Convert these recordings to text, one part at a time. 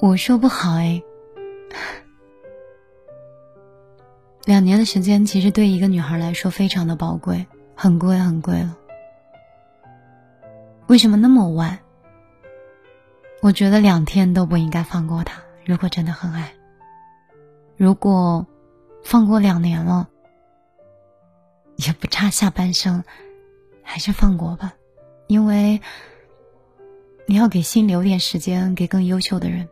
我说不好哎。两年的时间其实对一个女孩来说非常的宝贵，很贵很贵了。为什么那么晚？我觉得两天都不应该放过他。如果真的很爱，如果放过两年了，也不差下半生，还是放过吧，因为你要给心留点时间给更优秀的人，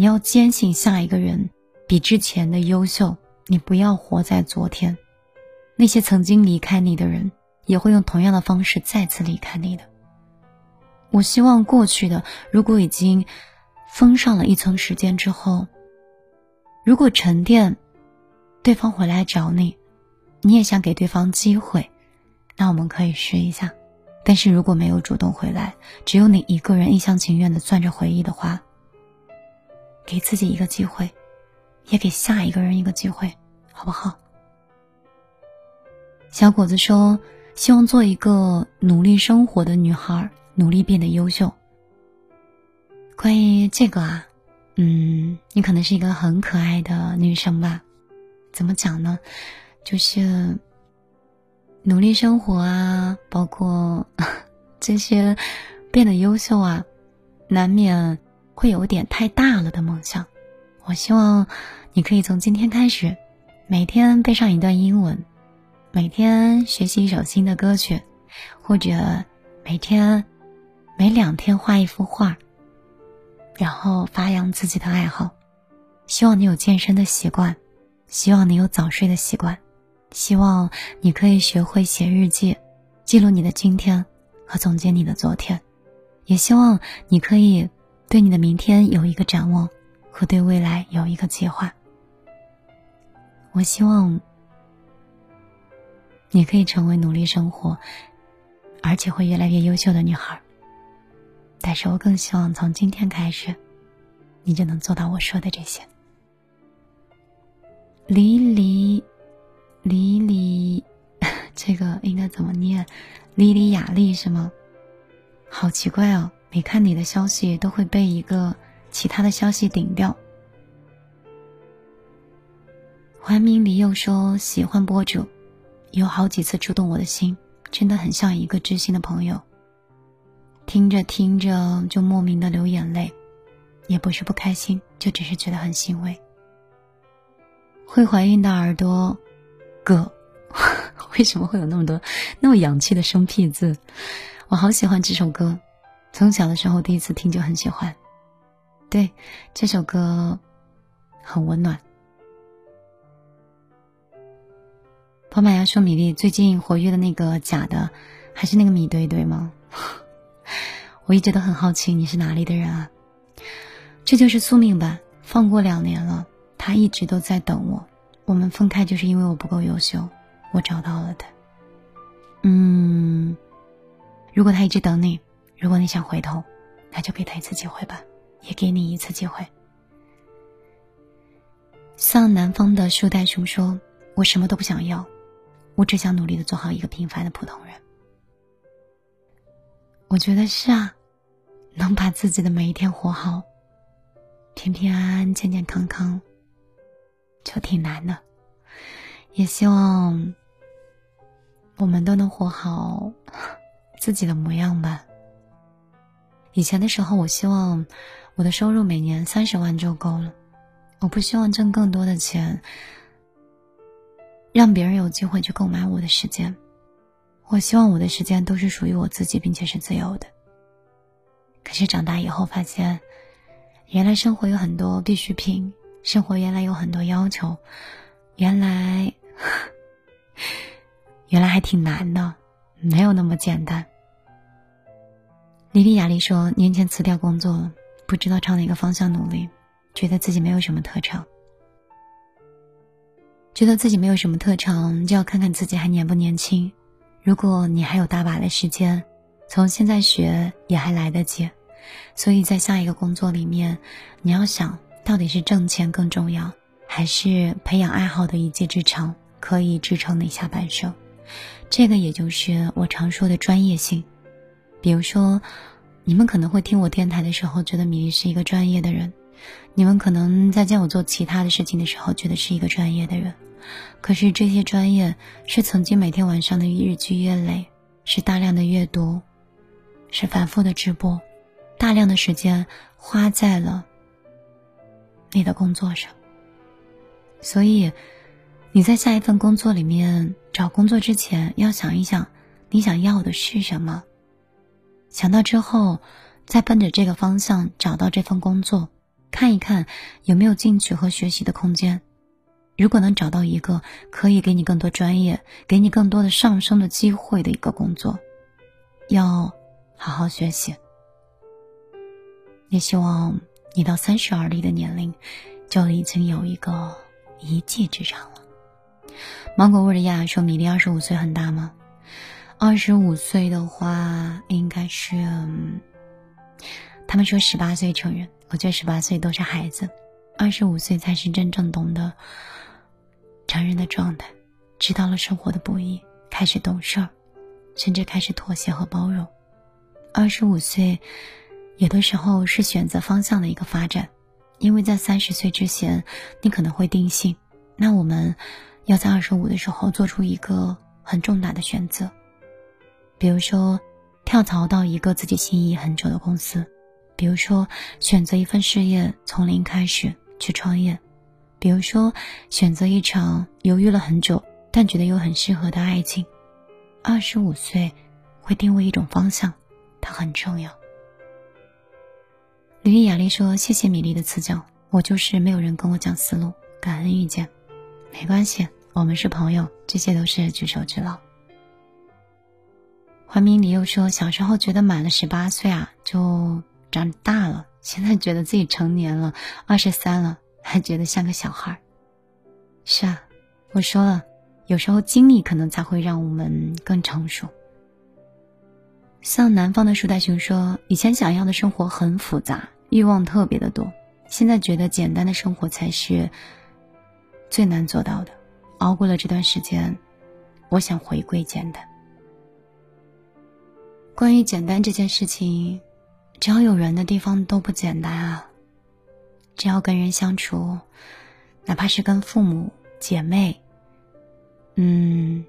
你要坚信下一个人比之前的优秀。你不要活在昨天，那些曾经离开你的人，也会用同样的方式再次离开你的。我希望过去的，如果已经封上了一层时间之后，如果沉淀，对方回来找你，你也想给对方机会，那我们可以试一下。但是如果没有主动回来，只有你一个人一厢情愿的攥着回忆的话，给自己一个机会，也给下一个人一个机会，好不好？小果子说：“希望做一个努力生活的女孩。”努力变得优秀。关于这个啊，嗯，你可能是一个很可爱的女生吧？怎么讲呢？就是努力生活啊，包括这些变得优秀啊，难免会有点太大了的梦想。我希望你可以从今天开始，每天背上一段英文，每天学习一首新的歌曲，或者每天。每两天画一幅画，然后发扬自己的爱好。希望你有健身的习惯，希望你有早睡的习惯，希望你可以学会写日记，记录你的今天和总结你的昨天。也希望你可以对你的明天有一个展望，和对未来有一个计划。我希望你可以成为努力生活，而且会越来越优秀的女孩。但是我更希望从今天开始，你就能做到我说的这些。离离，离离，这个应该怎么念？离离雅丽是吗？好奇怪哦！每看你的消息都会被一个其他的消息顶掉。怀明里又说喜欢博主，有好几次触动我的心，真的很像一个知心的朋友。听着听着就莫名的流眼泪，也不是不开心，就只是觉得很欣慰。会怀孕的耳朵，哥，为什么会有那么多那么洋气的生僻字？我好喜欢这首歌，从小的时候第一次听就很喜欢。对，这首歌很温暖。跑马要说米粒最近活跃的那个假的，还是那个米堆堆吗？我一直都很好奇你是哪里的人啊？这就是宿命吧。放过两年了，他一直都在等我。我们分开就是因为我不够优秀，我找到了他。嗯，如果他一直等你，如果你想回头，那就给他一次机会吧，也给你一次机会。向南方的树袋熊说：“我什么都不想要，我只想努力的做好一个平凡的普通人。”我觉得是啊，能把自己的每一天活好，平平安安、健健康康，就挺难的。也希望我们都能活好自己的模样吧。以前的时候，我希望我的收入每年三十万就够了，我不希望挣更多的钱，让别人有机会去购买我的时间。我希望我的时间都是属于我自己，并且是自由的。可是长大以后发现，原来生活有很多必需品，生活原来有很多要求，原来，原来还挺难的，没有那么简单。莉莉亚丽说：“年前辞掉工作，不知道朝哪个方向努力，觉得自己没有什么特长，觉得自己没有什么特长，就要看看自己还年不年轻。”如果你还有大把的时间，从现在学也还来得及，所以在下一个工作里面，你要想到底是挣钱更重要，还是培养爱好的一技之长可以支撑你下半生？这个也就是我常说的专业性。比如说，你们可能会听我电台的时候，觉得米粒是一个专业的人，你们可能在见我做其他的事情的时候，觉得是一个专业的人，可是这些专业是曾经每天晚上的日积月累，是大量的阅读，是反复的直播，大量的时间花在了你的工作上。所以，你在下一份工作里面找工作之前，要想一想你想要的是什么，想到之后，再奔着这个方向找到这份工作。看一看有没有进取和学习的空间。如果能找到一个可以给你更多专业、给你更多的上升的机会的一个工作，要好好学习。也希望你到三十而立的年龄，就已经有一个一技之长了。芒果味的亚说：“米粒二十五岁很大吗？二十五岁的话，应该是……他们说十八岁成人。”我觉得十八岁都是孩子，二十五岁才是真正懂得成人的状态，知道了生活的不易，开始懂事儿，甚至开始妥协和包容。二十五岁，有的时候是选择方向的一个发展，因为在三十岁之前，你可能会定性。那我们要在二十五的时候做出一个很重大的选择，比如说跳槽到一个自己心仪很久的公司。比如说，选择一份事业从零开始去创业；比如说，选择一场犹豫了很久但觉得又很适合的爱情。二十五岁会定位一种方向，它很重要。李丽雅丽说：“谢谢米粒的赐教，我就是没有人跟我讲思路，感恩遇见，没关系，我们是朋友，这些都是举手之劳。”怀明，你又说小时候觉得满了十八岁啊，就。长大了，现在觉得自己成年了，二十三了，还觉得像个小孩。是啊，我说了，有时候经历可能才会让我们更成熟。像南方的树袋熊说，以前想要的生活很复杂，欲望特别的多，现在觉得简单的生活才是最难做到的。熬过了这段时间，我想回归简单。关于简单这件事情。只要有人的地方都不简单啊！只要跟人相处，哪怕是跟父母、姐妹，嗯，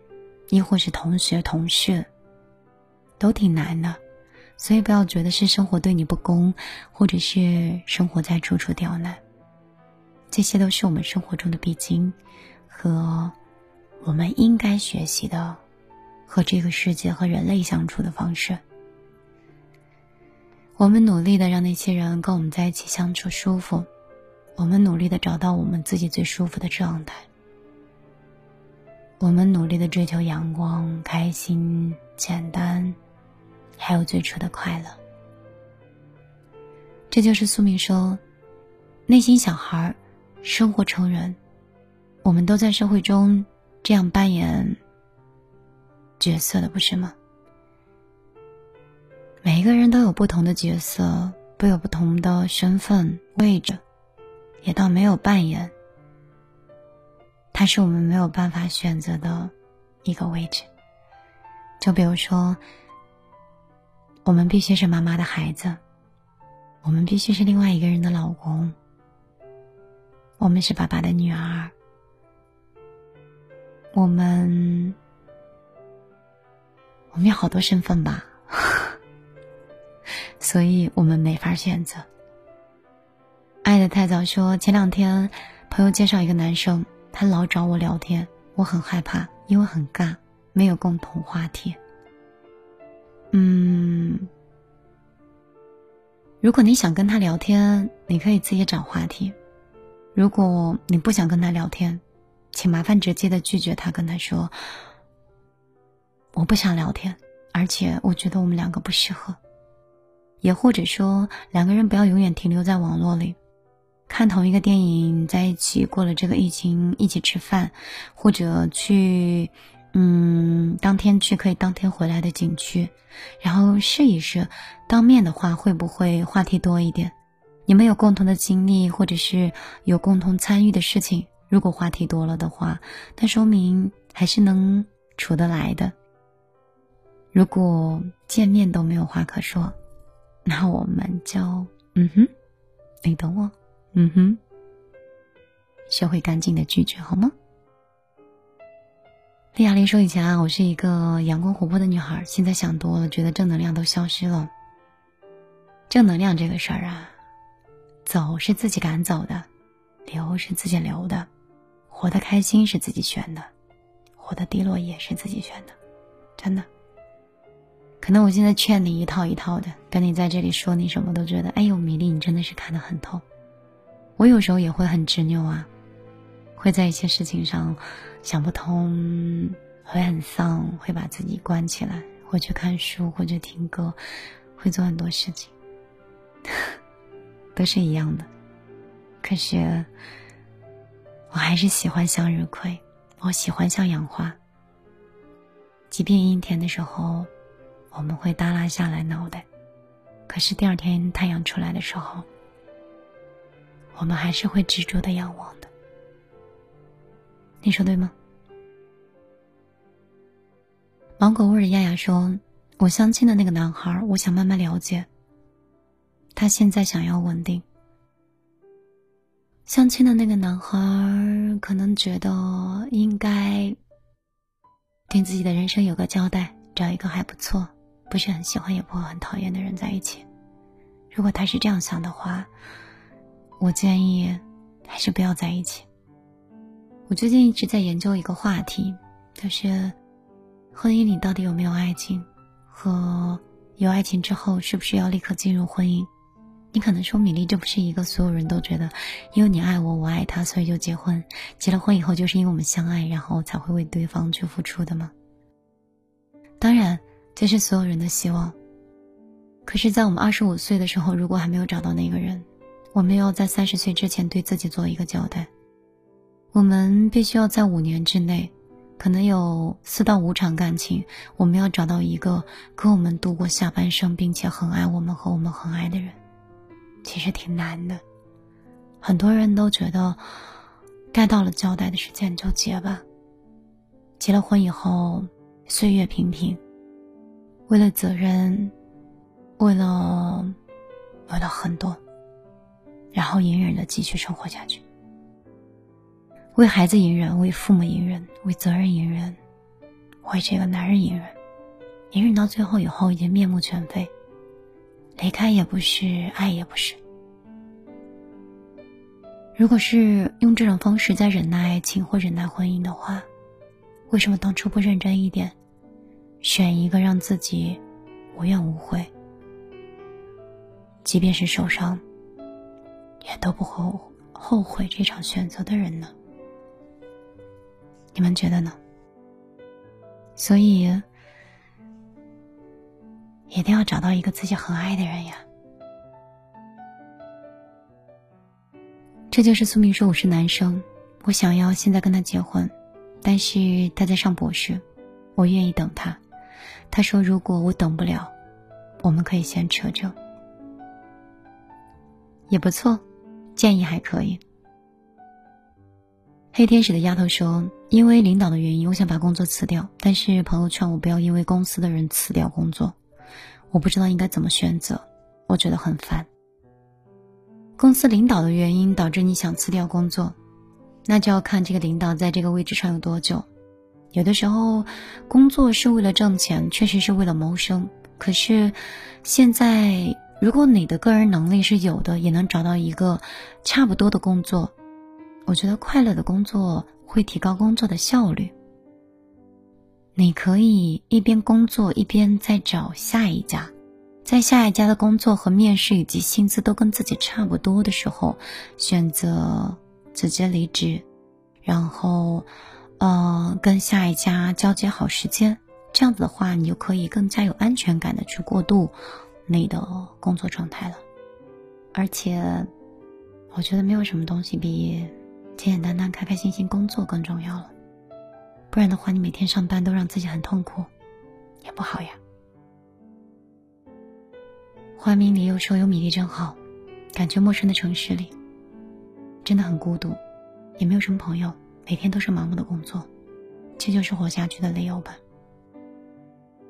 亦或是同学、同事，都挺难的。所以不要觉得是生活对你不公，或者是生活在处处刁难。这些都是我们生活中的必经，和我们应该学习的，和这个世界和人类相处的方式。我们努力的让那些人跟我们在一起相处舒服，我们努力的找到我们自己最舒服的状态，我们努力的追求阳光、开心、简单，还有最初的快乐。这就是宿命说，内心小孩，生活成人，我们都在社会中这样扮演角色的，不是吗？每一个人都有不同的角色，都有不同的身份位置，也倒没有扮演。它是我们没有办法选择的一个位置。就比如说，我们必须是妈妈的孩子，我们必须是另外一个人的老公，我们是爸爸的女儿，我们我们有好多身份吧。所以我们没法选择。爱的太早说，前两天朋友介绍一个男生，他老找我聊天，我很害怕，因为很尬，没有共同话题。嗯，如果你想跟他聊天，你可以自己找话题；如果你不想跟他聊天，请麻烦直接的拒绝他，跟他说：“我不想聊天，而且我觉得我们两个不适合。”也或者说，两个人不要永远停留在网络里，看同一个电影，在一起过了这个疫情，一起吃饭，或者去，嗯，当天去可以当天回来的景区，然后试一试，当面的话会不会话题多一点？你们有共同的经历，或者是有共同参与的事情，如果话题多了的话，那说明还是能处得来的。如果见面都没有话可说。那我们就，嗯哼，你懂我，嗯哼，学会干净的拒绝好吗？李亚玲说：“以前啊，我是一个阳光活泼的女孩，现在想多了，觉得正能量都消失了。正能量这个事儿啊，走是自己赶走的，留是自己留的，活得开心是自己选的，活得低落也是自己选的，真的。可能我现在劝你一套一套的，跟你在这里说你什么都觉得，哎呦，米粒，你真的是看得很透。我有时候也会很执拗啊。”会在一些事情上想不通，会很丧，会把自己关起来，会去看书，或者听歌，会做很多事情，都是一样的。可是，我还是喜欢向日葵，我喜欢向阳花。即便阴天的时候，我们会耷拉下来脑袋，可是第二天太阳出来的时候，我们还是会执着的仰望的。你说对吗？芒果味的亚亚说：“我相亲的那个男孩，我想慢慢了解。他现在想要稳定。相亲的那个男孩可能觉得应该对自己的人生有个交代，找一个还不错、不是很喜欢也不会很讨厌的人在一起。如果他是这样想的话，我建议还是不要在一起。”我最近一直在研究一个话题，就是婚姻里到底有没有爱情，和有爱情之后是不是要立刻进入婚姻？你可能说米粒，这不是一个所有人都觉得，因为你爱我，我爱他，所以就结婚。结了婚以后，就是因为我们相爱，然后才会为对方去付出的吗？当然，这是所有人的希望。可是，在我们二十五岁的时候，如果还没有找到那个人，我们要在三十岁之前对自己做一个交代。我们必须要在五年之内，可能有四到五场感情，我们要找到一个跟我们度过下半生，并且很爱我们和我们很爱的人，其实挺难的。很多人都觉得，该到了交代的时间就结吧。结了婚以后，岁月平平，为了责任，为了，为了很多，然后隐忍的继续生活下去。为孩子隐忍，为父母隐忍，为责任隐忍，为这个男人隐忍，隐忍到最后以后已经面目全非，离开也不是，爱也不是。如果是用这种方式在忍耐爱情或忍耐婚姻的话，为什么当初不认真一点，选一个让自己无怨无悔，即便是受伤，也都不后后悔这场选择的人呢？你们觉得呢？所以一定要找到一个自己很爱的人呀。这就是苏明说我是男生，我想要现在跟他结婚，但是他在上博士，我愿意等他。他说如果我等不了，我们可以先扯着，也不错，建议还可以。黑天使的丫头说：“因为领导的原因，我想把工作辞掉。但是朋友劝我不要因为公司的人辞掉工作，我不知道应该怎么选择，我觉得很烦。公司领导的原因导致你想辞掉工作，那就要看这个领导在这个位置上有多久。有的时候，工作是为了挣钱，确实是为了谋生。可是，现在如果你的个人能力是有的，也能找到一个差不多的工作。”我觉得快乐的工作会提高工作的效率。你可以一边工作一边再找下一家，在下一家的工作和面试以及薪资都跟自己差不多的时候，选择直接离职，然后，呃，跟下一家交接好时间。这样子的话，你就可以更加有安全感的去过渡你的工作状态了。而且，我觉得没有什么东西比。简简单单、开开心心工作更重要了，不然的话，你每天上班都让自己很痛苦，也不好呀。花明里又说有米粒真好，感觉陌生的城市里真的很孤独，也没有什么朋友，每天都是忙碌的工作，这就是活下去的理由吧。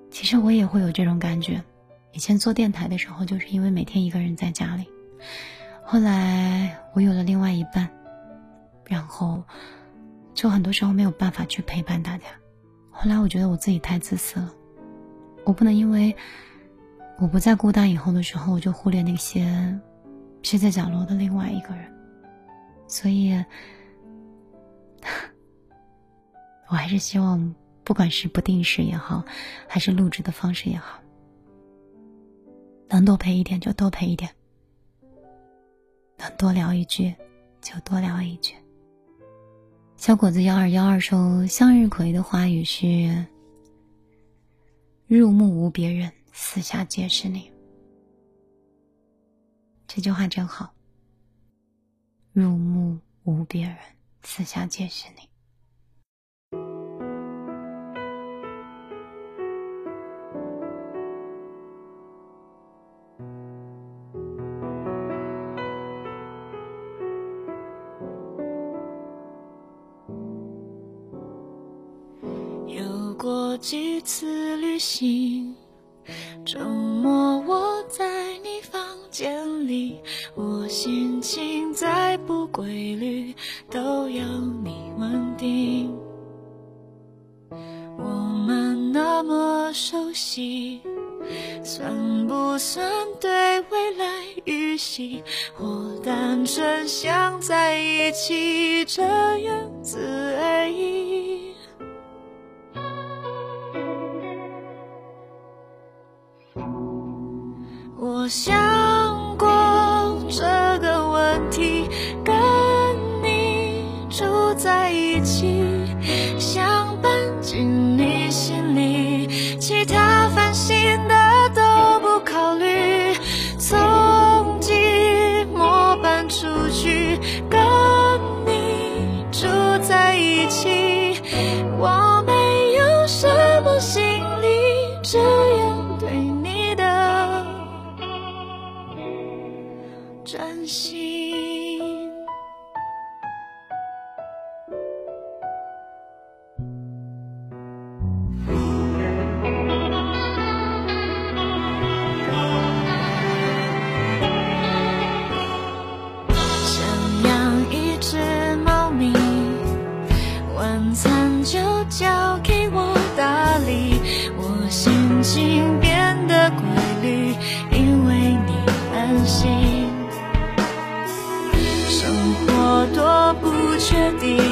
其实我也会有这种感觉，以前做电台的时候，就是因为每天一个人在家里。后来我有了另外一半，然后就很多时候没有办法去陪伴大家。后来我觉得我自己太自私了，我不能因为我不再孤单以后的时候，我就忽略那些睡在角落的另外一个人。所以，我还是希望，不管是不定时也好，还是录制的方式也好，能多陪一点就多陪一点。能多聊一句，就多聊一句。小果子幺二幺二说：“向日葵的花语是‘入目无别人，四下皆是你’。”这句话真好。入目无别人，四下皆是你。不算对未来预习？我单纯想在一起，这样子而已。我想心。生活多不确定，